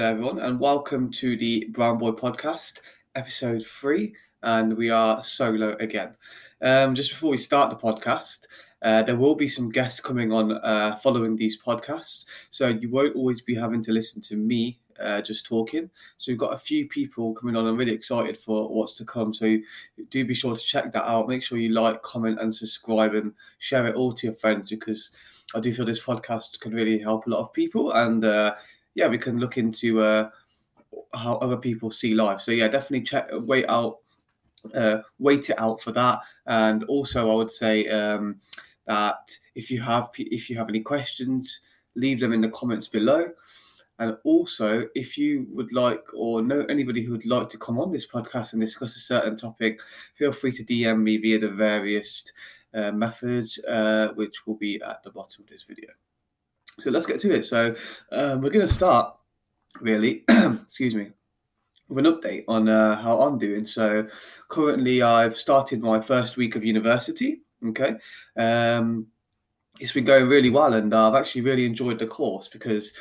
there, everyone, and welcome to the Brown Boy Podcast, episode three. And we are solo again. Um, just before we start the podcast, uh, there will be some guests coming on uh, following these podcasts. So you won't always be having to listen to me uh, just talking. So we've got a few people coming on. I'm really excited for what's to come. So do be sure to check that out. Make sure you like, comment, and subscribe, and share it all to your friends because I do feel this podcast can really help a lot of people. And uh, yeah, we can look into uh, how other people see life. So yeah, definitely check wait out, uh, wait it out for that. And also, I would say um, that if you have if you have any questions, leave them in the comments below. And also, if you would like or know anybody who would like to come on this podcast and discuss a certain topic, feel free to DM me via the various uh, methods, uh, which will be at the bottom of this video. So let's get to it. So um, we're going to start really, excuse me, with an update on uh, how I'm doing. So currently, I've started my first week of university. Okay. Um, it's been going really well, and I've actually really enjoyed the course because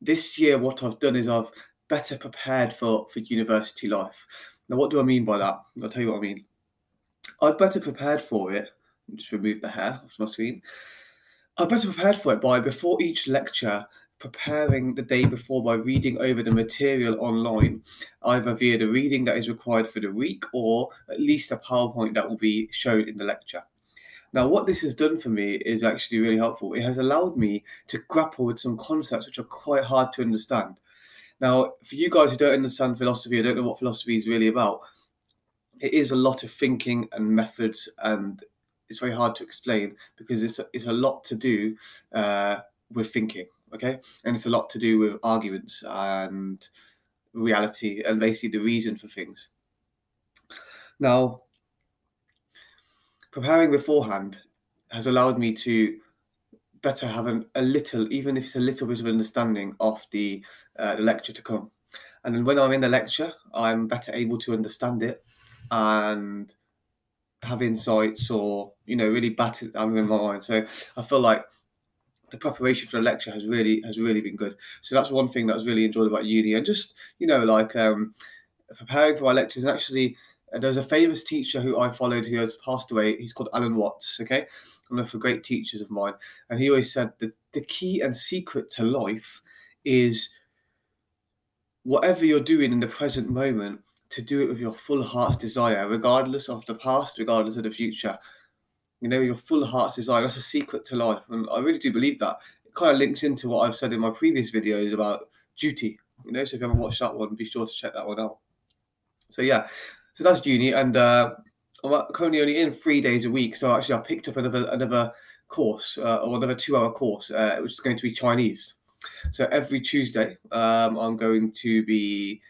this year, what I've done is I've better prepared for, for university life. Now, what do I mean by that? I'll tell you what I mean. I've better prepared for it. Just remove the hair off my screen. I better prepared for it by before each lecture preparing the day before by reading over the material online, either via the reading that is required for the week or at least a PowerPoint that will be shown in the lecture. Now, what this has done for me is actually really helpful. It has allowed me to grapple with some concepts which are quite hard to understand. Now, for you guys who don't understand philosophy, I don't know what philosophy is really about, it is a lot of thinking and methods and it's very hard to explain because it's a, it's a lot to do uh, with thinking, okay, and it's a lot to do with arguments and reality and basically the reason for things. Now, preparing beforehand has allowed me to better have an, a little, even if it's a little bit of understanding of the, uh, the lecture to come. And then when I'm in the lecture, I'm better able to understand it and have insights or you know really battered them in my mind. So I feel like the preparation for the lecture has really has really been good. So that's one thing that was really enjoyed about uni and just you know like um, preparing for my lectures and actually. Uh, there's a famous teacher who I followed who has passed away. He's called Alan Watts. Okay, one of the great teachers of mine, and he always said that the key and secret to life is whatever you're doing in the present moment to do it with your full heart's desire, regardless of the past, regardless of the future. You know, your full heart's desire. That's a secret to life. And I really do believe that. It kind of links into what I've said in my previous videos about duty. You know, so if you haven't watched that one, be sure to check that one out. So yeah, so that's uni, and uh, I'm currently only in three days a week. So actually, I picked up another another course uh, or another two-hour course, uh, which is going to be Chinese. So every Tuesday, um, I'm going to be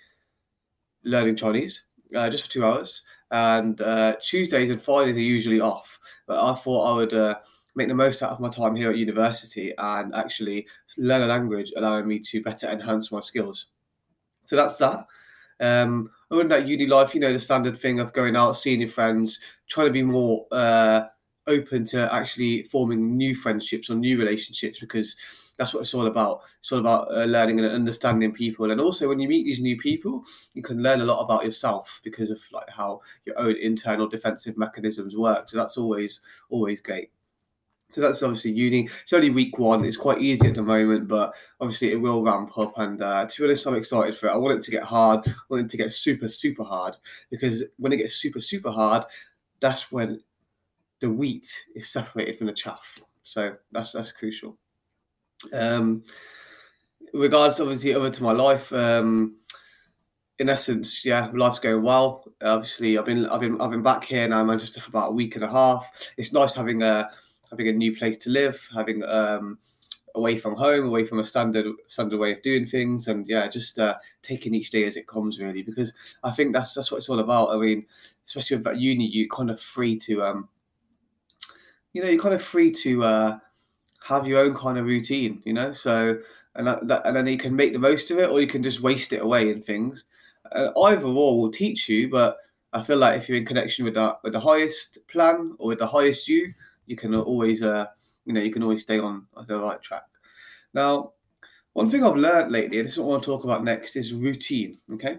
learning Chinese uh, just for two hours. And uh, Tuesdays and Fridays are usually off. But I thought I would uh, make the most out of my time here at university and actually learn a language, allowing me to better enhance my skills. So that's that. Um, other than that, uni life, you know, the standard thing of going out, seeing your friends, trying to be more uh, open to actually forming new friendships or new relationships because that's what it's all about. It's all about uh, learning and understanding people, and also when you meet these new people, you can learn a lot about yourself because of like how your own internal defensive mechanisms work. So that's always always great. So that's obviously uni. It's only week one. It's quite easy at the moment, but obviously it will ramp up. And uh, to be honest, I'm excited for it. I want it to get hard. I want it to get super, super hard because when it gets super, super hard, that's when the wheat is separated from the chaff. So that's that's crucial. Um, regards obviously over to my life, um, in essence, yeah, life's going well. Obviously, I've been I've been I've been back here now. I'm just for about a week and a half. It's nice having a having a new place to live, having um, away from home, away from a standard standard way of doing things, and yeah, just uh, taking each day as it comes, really. Because I think that's that's what it's all about. I mean, especially with that uni, you kind of free to um, you know, you're kind of free to uh, have your own kind of routine, you know. So and that, and then you can make the most of it, or you can just waste it away in things. Uh, either or will teach you, but I feel like if you're in connection with that with the highest plan or with the highest you, you can always uh, you know you can always stay on the right track. Now, one thing I've learned lately, and this is what I want to talk about next, is routine. Okay.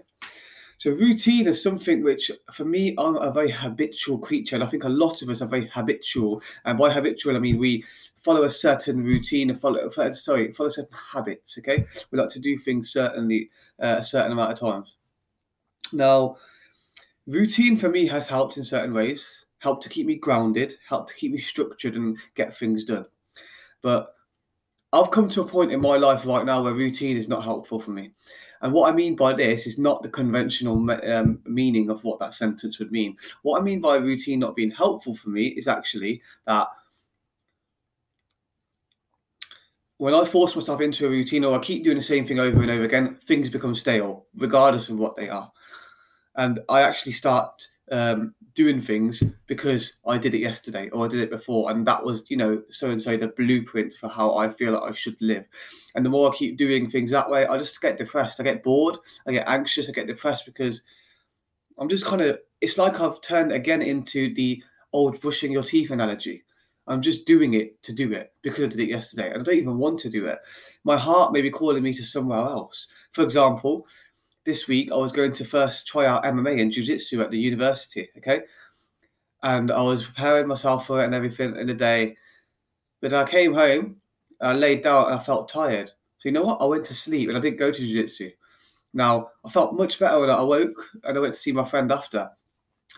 So routine is something which, for me, I'm a very habitual creature, and I think a lot of us are very habitual. And by habitual, I mean we follow a certain routine and follow, sorry, follow certain habits. Okay, we like to do things certainly uh, a certain amount of times. Now, routine for me has helped in certain ways, helped to keep me grounded, helped to keep me structured and get things done. But I've come to a point in my life right now where routine is not helpful for me. And what I mean by this is not the conventional um, meaning of what that sentence would mean. What I mean by routine not being helpful for me is actually that when I force myself into a routine or I keep doing the same thing over and over again, things become stale, regardless of what they are. And I actually start um, doing things because I did it yesterday or I did it before, and that was, you know, so and so the blueprint for how I feel like I should live. And the more I keep doing things that way, I just get depressed. I get bored. I get anxious. I get depressed because I'm just kind of. It's like I've turned again into the old brushing your teeth analogy. I'm just doing it to do it because I did it yesterday, and I don't even want to do it. My heart may be calling me to somewhere else. For example, this week I was going to first try out MMA and Jiu Jitsu at the university. Okay. And I was preparing myself for it and everything in the day. But I came home, I laid down and I felt tired. So you know what? I went to sleep and I didn't go to Jiu Jitsu. Now, I felt much better when I awoke and I went to see my friend after.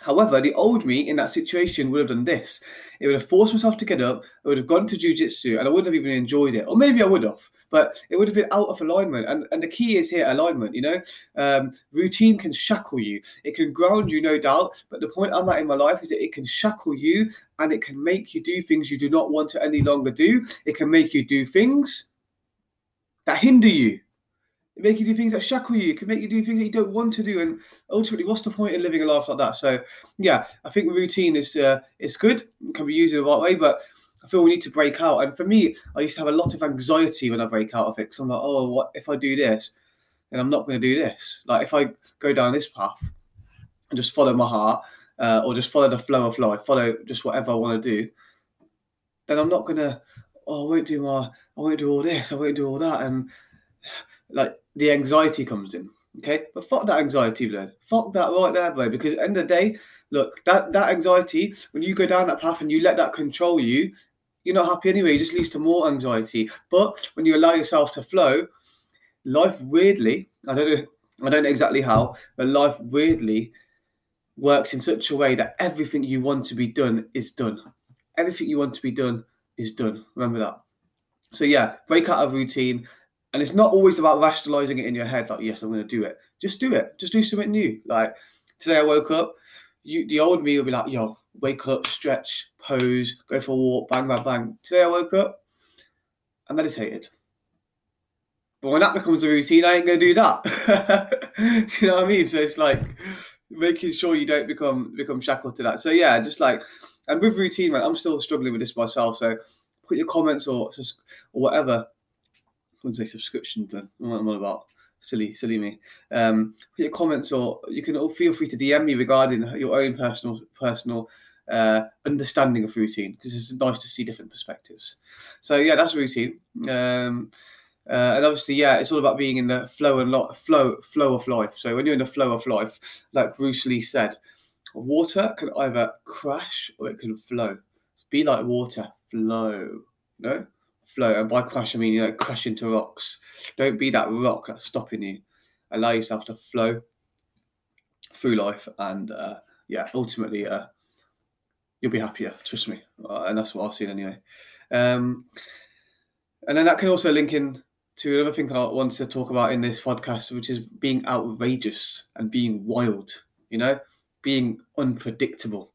However, the old me in that situation would have done this. It would have forced myself to get up, I would have gone to jujitsu, and I wouldn't have even enjoyed it. Or maybe I would have, but it would have been out of alignment. And, and the key is here alignment, you know? Um, routine can shackle you, it can ground you, no doubt. But the point I'm at in my life is that it can shackle you and it can make you do things you do not want to any longer do. It can make you do things that hinder you. Make you do things that shackle you. It can make you do things that you don't want to do. And ultimately, what's the point in living a life like that? So, yeah, I think routine is uh, it's good. It can be used in the right way, but I feel we need to break out. And for me, I used to have a lot of anxiety when I break out of it because I'm like, oh, what if I do this? And I'm not going to do this. Like if I go down this path and just follow my heart, uh, or just follow the flow of life, follow just whatever I want to do, then I'm not going to. Oh, I won't do my. I won't do all this. I won't do all that. And like the anxiety comes in. Okay, but fuck that anxiety, blood. Fuck that right there, bro. Because at the end of the day, look, that that anxiety, when you go down that path and you let that control you, you're not happy anyway. It just leads to more anxiety. But when you allow yourself to flow, life weirdly, I don't know, I don't know exactly how, but life weirdly works in such a way that everything you want to be done is done. Everything you want to be done is done. Remember that. So yeah, break out of routine and it's not always about rationalizing it in your head, like, yes, I'm going to do it. Just do it. Just do something new. Like today, I woke up. You, the old me will be like, yo, wake up, stretch, pose, go for a walk, bang, bang, bang. Today, I woke up. I meditated. But when that becomes a routine, I ain't going to do that. you know what I mean? So it's like making sure you don't become become shackled to that. So yeah, just like, and with routine, man, I'm still struggling with this myself. So put your comments or, or whatever wouldn't say subscriptions. I'm all about silly, silly me. Um, put your comments or you can all feel free to DM me regarding your own personal personal uh, understanding of routine because it's nice to see different perspectives. So yeah, that's routine. Um, uh, and obviously, yeah, it's all about being in the flow and lo- flow flow of life. So when you're in the flow of life, like Bruce Lee said, water can either crash or it can flow. Be like water, flow. No, flow. And by crash, I mean, you know, crash into rocks. Don't be that rock that's stopping you. Allow yourself to flow through life. And uh, yeah, ultimately, uh, you'll be happier. Trust me. Uh, and that's what I've seen anyway. Um, and then that can also link in to another thing I wanted to talk about in this podcast, which is being outrageous and being wild, you know, being unpredictable.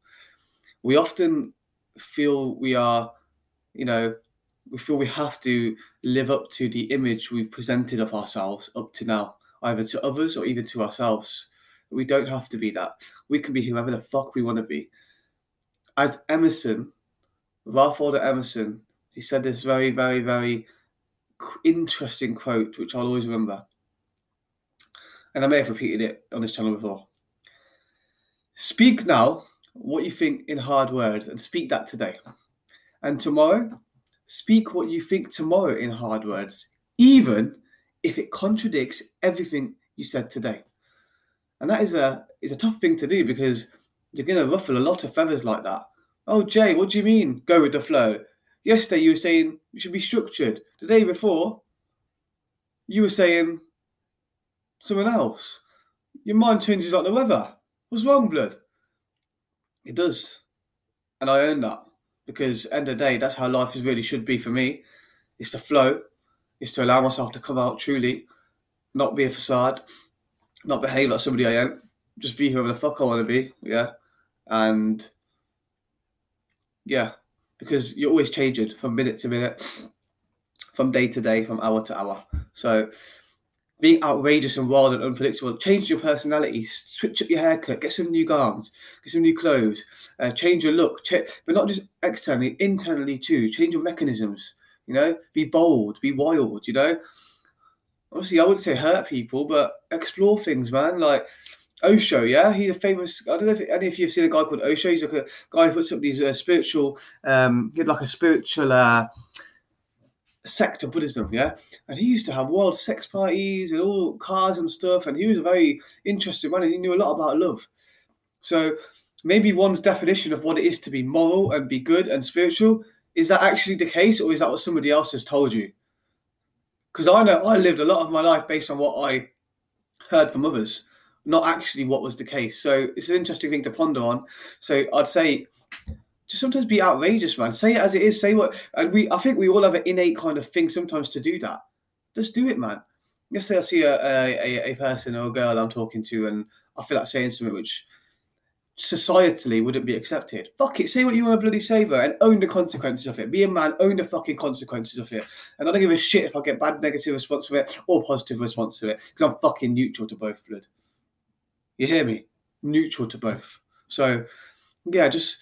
We often feel we are, you know, we feel we have to live up to the image we've presented of ourselves up to now, either to others or even to ourselves. We don't have to be that. We can be whoever the fuck we want to be. As Emerson, Ralph Waldo Emerson, he said this very, very, very interesting quote, which I'll always remember. And I may have repeated it on this channel before. Speak now what you think in hard words and speak that today. And tomorrow, Speak what you think tomorrow in hard words, even if it contradicts everything you said today. And that is a is a tough thing to do because you're going to ruffle a lot of feathers like that. Oh, Jay, what do you mean? Go with the flow. Yesterday you were saying you should be structured. The day before, you were saying someone else. Your mind changes like the weather. What's wrong, blood? It does. And I own that. Because end of the day, that's how life is really should be for me. It's to flow. It's to allow myself to come out truly, not be a facade, not behave like somebody I am. Just be whoever the fuck I want to be. Yeah. And yeah, because you're always changing from minute to minute, from day to day, from hour to hour. So being outrageous and wild and unpredictable, change your personality, switch up your haircut, get some new garments, get some new clothes, uh, change your look, ch- but not just externally, internally too. Change your mechanisms. You know, be bold, be wild. You know, obviously I wouldn't say hurt people, but explore things, man. Like Osho, yeah, he's a famous. I don't know if any of you have seen a guy called Osho. He's like a guy who puts up these uh, spiritual. Um, he had like a spiritual uh, sect of Buddhism, yeah, and he used to have world sex parties and all cars and stuff. And he was a very interesting man, and he knew a lot about love. So maybe one's definition of what it is to be moral and be good and spiritual is that actually the case, or is that what somebody else has told you? Because I know I lived a lot of my life based on what I heard from others not actually what was the case. So it's an interesting thing to ponder on. So I'd say just sometimes be outrageous, man. Say it as it is. Say what, and we. I think we all have an innate kind of thing sometimes to do that. Just do it, man. Yesterday I see a, a, a person or a girl I'm talking to, and I feel like saying something which societally wouldn't be accepted. Fuck it, say what you want to bloody say, bro, and own the consequences of it. Be a man, own the fucking consequences of it. And I don't give a shit if I get bad negative response to it or positive response to it, because I'm fucking neutral to both, blood. You hear me? Neutral to both. So, yeah, just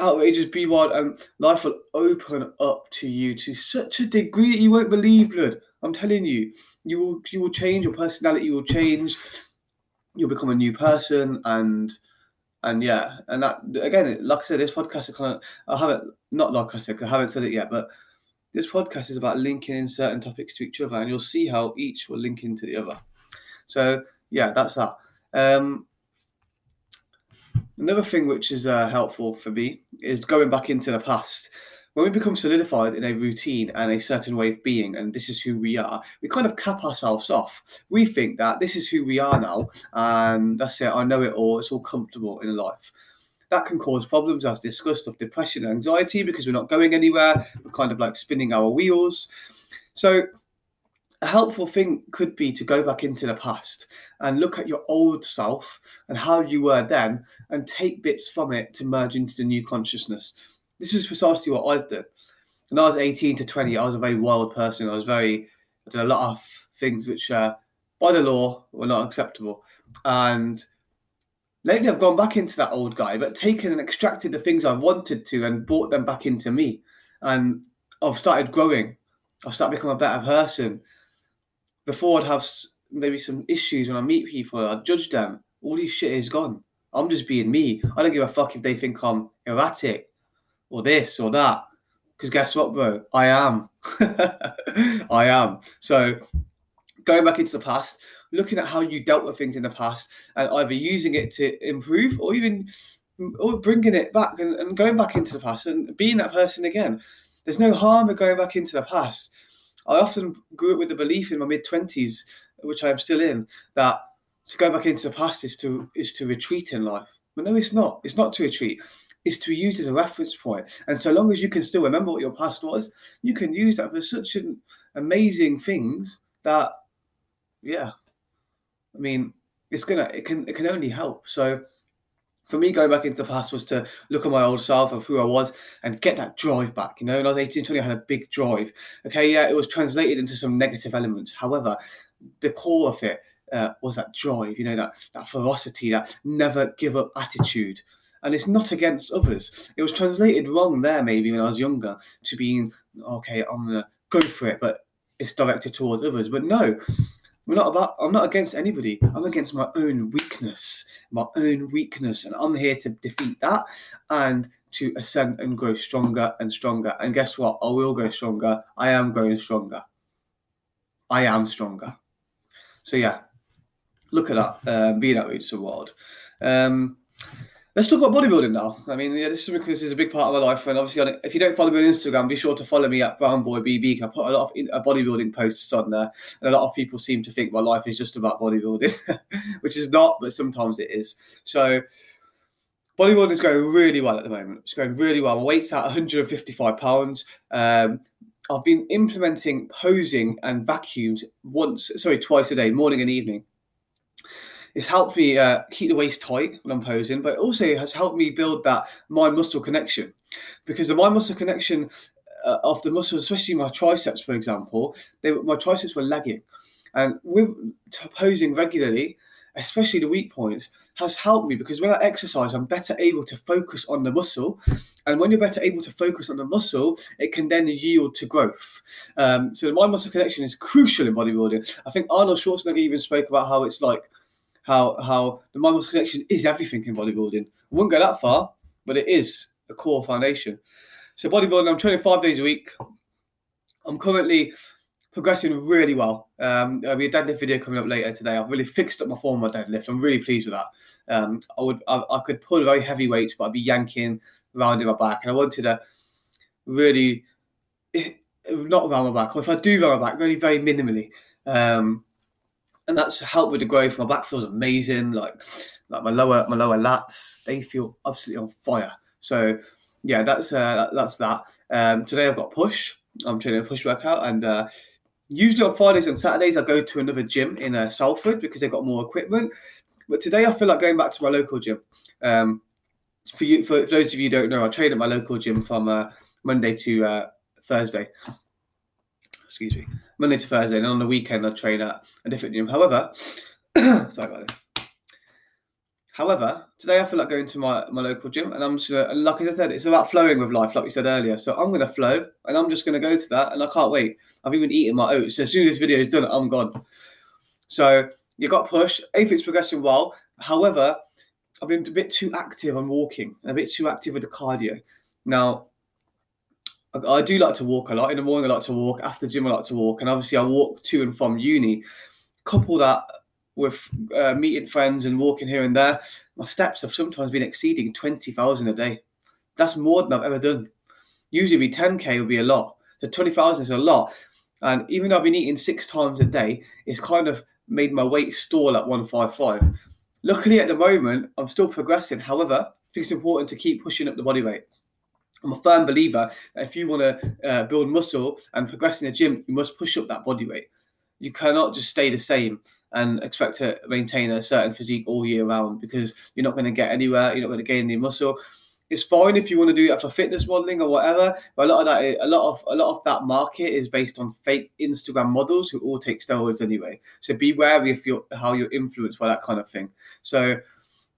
outrageous, be wild, and life will open up to you to such a degree that you won't believe, blood. I'm telling you, you will you will change. Your personality will change. You'll become a new person, and and yeah, and that again, like I said, this podcast is kind of I haven't not like I said, I haven't said it yet, but this podcast is about linking in certain topics to each other, and you'll see how each will link into the other. So yeah, that's that. Um, another thing which is uh, helpful for me is going back into the past. When we become solidified in a routine and a certain way of being, and this is who we are, we kind of cap ourselves off. We think that this is who we are now, and that's it, I know it all, it's all comfortable in life. That can cause problems, as discussed, of depression and anxiety because we're not going anywhere. We're kind of like spinning our wheels. So, a helpful thing could be to go back into the past and look at your old self and how you were then and take bits from it to merge into the new consciousness. This is precisely what I've done. When I was 18 to 20, I was a very wild person. I was very, I did a lot of things which, uh, by the law, were not acceptable. And lately I've gone back into that old guy, but taken and extracted the things I wanted to and brought them back into me. And I've started growing. I've started becoming a better person before I'd have maybe some issues when I meet people, I'd judge them. All this shit is gone. I'm just being me. I don't give a fuck if they think I'm erratic or this or that. Because guess what, bro? I am. I am. So going back into the past, looking at how you dealt with things in the past and either using it to improve or even or bringing it back and, and going back into the past and being that person again. There's no harm in going back into the past I often grew up with the belief in my mid twenties, which I am still in, that to go back into the past is to is to retreat in life. But no, it's not. It's not to retreat. It's to use as a reference point. And so long as you can still remember what your past was, you can use that for such an amazing things that, yeah. I mean, it's gonna it can it can only help. So for me, going back into the past was to look at my old self of who I was and get that drive back. You know, when I was 18, 20, I had a big drive. Okay, yeah, it was translated into some negative elements. However, the core of it uh, was that drive, you know, that, that ferocity, that never give up attitude. And it's not against others. It was translated wrong there, maybe when I was younger, to being, okay, I'm going to go for it, but it's directed towards others. But no, we're not about. I'm not against anybody. I'm against my own weakness, my own weakness, and I'm here to defeat that and to ascend and grow stronger and stronger. And guess what? I will go stronger. I am growing stronger. I am stronger. So yeah, look at that, uh, being outrageous award. Um, let's talk about bodybuilding now. I mean, yeah, this is because it's a big part of my life, and obviously, if you don't follow me on Instagram, be sure to follow me at Brown Boy BB. I put a lot of uh, bodybuilding posts on there, and a lot of people seem to think my life is just about bodybuilding, which is not, but sometimes it is. So. Bodybuilding is going really well at the moment. It's going really well. My weight's at 155 pounds. Um, I've been implementing posing and vacuums once, sorry, twice a day, morning and evening. It's helped me uh, keep the waist tight when I'm posing, but also has helped me build that mind muscle connection because the mind muscle connection uh, of the muscles, especially my triceps, for example, they, my triceps were lagging. And with posing regularly, especially the weak points, has helped me because when I exercise, I'm better able to focus on the muscle. And when you're better able to focus on the muscle, it can then yield to growth. Um, so the mind muscle connection is crucial in bodybuilding. I think Arnold Schwarzenegger even spoke about how it's like how how the muscle connection is everything in bodybuilding. I wouldn't go that far, but it is a core foundation. So bodybuilding, I'm training five days a week. I'm currently progressing really well. Um, there'll be a deadlift video coming up later today. I've really fixed up my form on my deadlift. I'm really pleased with that. Um, I would I, I, could pull very heavy weights, but I'd be yanking around in my back, and I wanted to really not around my back, or if I do around my back, really very minimally. Um, and that's helped with the growth. My back feels amazing. Like like my lower my lower lats, they feel absolutely on fire. So yeah, that's uh, that's that. Um, today I've got push. I'm training a push workout, and uh, usually on Fridays and Saturdays I go to another gym in uh, Salford because they've got more equipment. But today I feel like going back to my local gym. Um, for you, for, for, those of you who don't know, I train at my local gym from uh, Monday to uh, Thursday. Excuse me. Monday to Thursday, and on the weekend I train at a different gym. However, sorry about it. However, today I feel like going to my, my local gym, and I'm just gonna, like I said, it's about flowing with life, like we said earlier. So I'm gonna flow, and I'm just gonna go to that, and I can't wait. I've even eaten my oats. So as soon as this video is done, I'm gone. So you got pushed. AFIT's progressing well. However, I've been a bit too active on walking, a bit too active with the cardio. Now, I do like to walk a lot. In the morning, I like to walk. After gym, I like to walk. And obviously, I walk to and from uni. Couple that with uh, meeting friends and walking here and there, my steps have sometimes been exceeding 20,000 a day. That's more than I've ever done. Usually, be 10K would be a lot. So 20,000 is a lot. And even though I've been eating six times a day, it's kind of made my weight stall at 155. Luckily, at the moment, I'm still progressing. However, I think it's important to keep pushing up the body weight. I'm a firm believer that if you want to uh, build muscle and progress in the gym, you must push up that body weight. You cannot just stay the same and expect to maintain a certain physique all year round because you're not going to get anywhere. You're not going to gain any muscle. It's fine if you want to do that for fitness modeling or whatever, but a lot of that, a lot of a lot of that market is based on fake Instagram models who all take steroids anyway. So be wary of your, how you're influenced by that kind of thing. So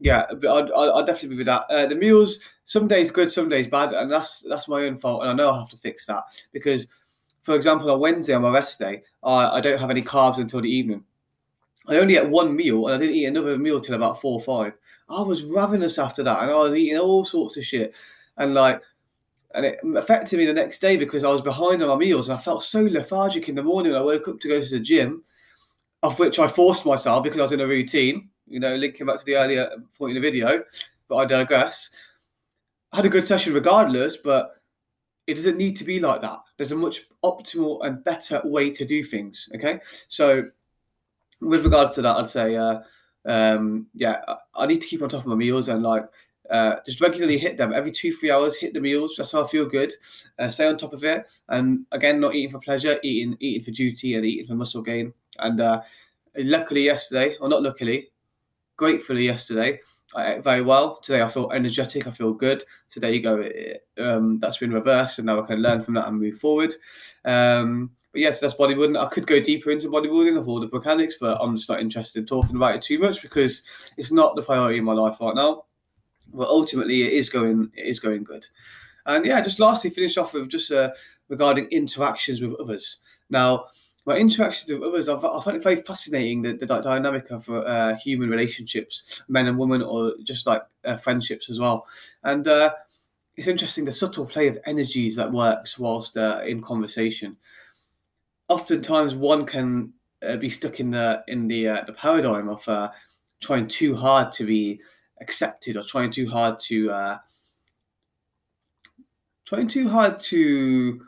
yeah, I'd, I'd, definitely be with that. Uh, the meals, some days good, some days bad, and that's that's my own fault, and I know I have to fix that because, for example, on Wednesday on my rest day, I, I don't have any carbs until the evening. I only ate one meal, and I didn't eat another meal till about four or five. I was ravenous after that, and I was eating all sorts of shit, and like, and it affected me the next day because I was behind on my meals, and I felt so lethargic in the morning. When I woke up to go to the gym, of which I forced myself because I was in a routine you know, linking back to the earlier point in the video, but I digress. I had a good session regardless, but it doesn't need to be like that. There's a much optimal and better way to do things. Okay, so with regards to that, I'd say, uh, um, yeah, I need to keep on top of my meals and like uh, just regularly hit them every two three hours. Hit the meals. That's how I feel good. Uh, stay on top of it, and again, not eating for pleasure, eating eating for duty, and eating for muscle gain. And uh, luckily, yesterday, or not luckily, gratefully yesterday. I ate very well. Today I feel energetic. I feel good. So there you go. Um, that's been reversed, and now I can learn from that and move forward. Um, but yes, that's bodybuilding. I could go deeper into bodybuilding of all the mechanics, but I'm just not interested in talking about it too much because it's not the priority in my life right now. But ultimately, it is going. It is going good. And yeah, just lastly, finish off with just uh, regarding interactions with others. Now, my interactions with others, I, find it very fascinating the, the dynamic of uh, human relationships, men and women, or just like uh, friendships as well. And uh, it's interesting the subtle play of energies that works whilst uh, in conversation. oftentimes one can uh, be stuck in the in the uh, the paradigm of trying too hard to be accepted or trying too hard to trying too hard to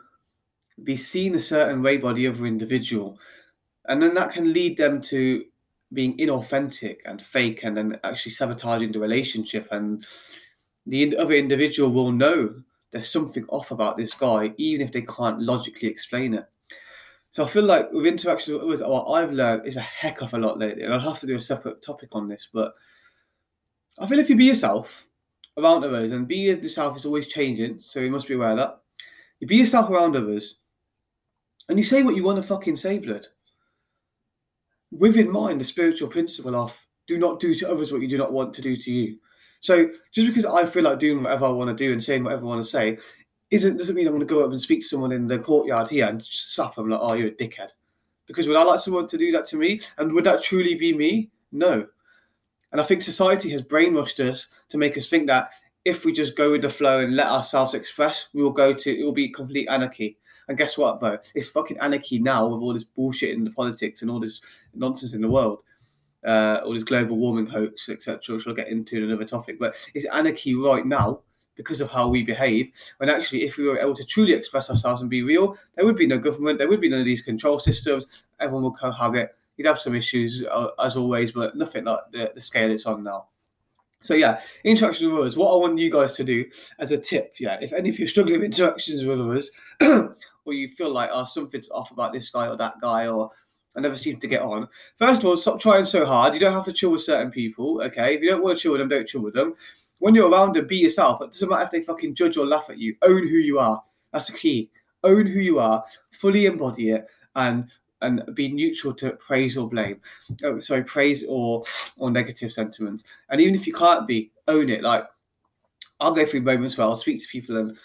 be seen a certain way by the other individual, and then that can lead them to being inauthentic and fake, and then actually sabotaging the relationship. And the other individual will know there's something off about this guy, even if they can't logically explain it. So I feel like with interactions with others, what I've learned is a heck of a lot lately, and I'll have to do a separate topic on this. But I feel if you be yourself around others, and be yourself is always changing, so you must be aware of that. You be yourself around others, and you say what you want to fucking say, blood. With in mind the spiritual principle of do not do to others what you do not want to do to you. So just because I feel like doing whatever I want to do and saying whatever I want to say, isn't doesn't mean I'm going to go up and speak to someone in the courtyard here and slap them like, "Oh, you're a dickhead." Because would I like someone to do that to me? And would that truly be me? No. And I think society has brainwashed us to make us think that if we just go with the flow and let ourselves express, we will go to it will be complete anarchy. And guess what, though? It's fucking anarchy now with all this bullshit in the politics and all this nonsense in the world uh, all this global warming hoax, etc., which I'll get into in another topic. But it's anarchy right now because of how we behave. When actually, if we were able to truly express ourselves and be real, there would be no government, there would be none of these control systems. Everyone would cohabit. You'd have some issues uh, as always, but nothing like the, the scale it's on now. So yeah, interactions with others. What I want you guys to do as a tip, yeah, if any of you are struggling with interactions with others, or you feel like oh something's off about this guy or that guy, or I never seem to get on. First of all, stop trying so hard. You don't have to chill with certain people, okay? If you don't want to chill with them, don't chill with them. When you're around them, be yourself. It doesn't matter if they fucking judge or laugh at you. Own who you are. That's the key. Own who you are, fully embody it, and and be neutral to praise or blame. Oh, sorry, praise or or negative sentiments. And even if you can't be, own it. Like I'll go through moments where I'll speak to people and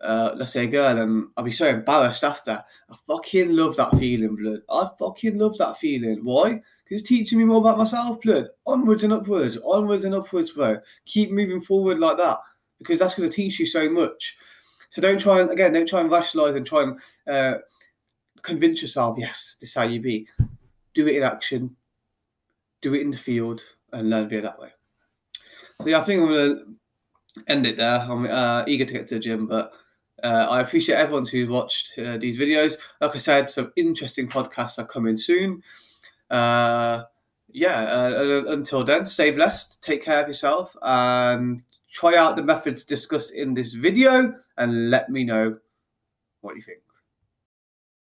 uh, let's say a girl, and I'll be so embarrassed after. I fucking love that feeling, blood. I fucking love that feeling. Why? Because it's teaching me more about myself, blood. Onwards and upwards, onwards and upwards, bro. Keep moving forward like that because that's going to teach you so much. So don't try and again, don't try and rationalize and try and uh, convince yourself. Yes, this is how you be. Do it in action. Do it in the field and learn via that way. So yeah, I think I'm gonna end it there. I'm uh, eager to get to the gym, but uh, I appreciate everyone who's watched uh, these videos. Like I said, some interesting podcasts are coming soon. Uh, yeah, uh, until then, stay blessed, take care of yourself, and try out the methods discussed in this video and let me know what you think.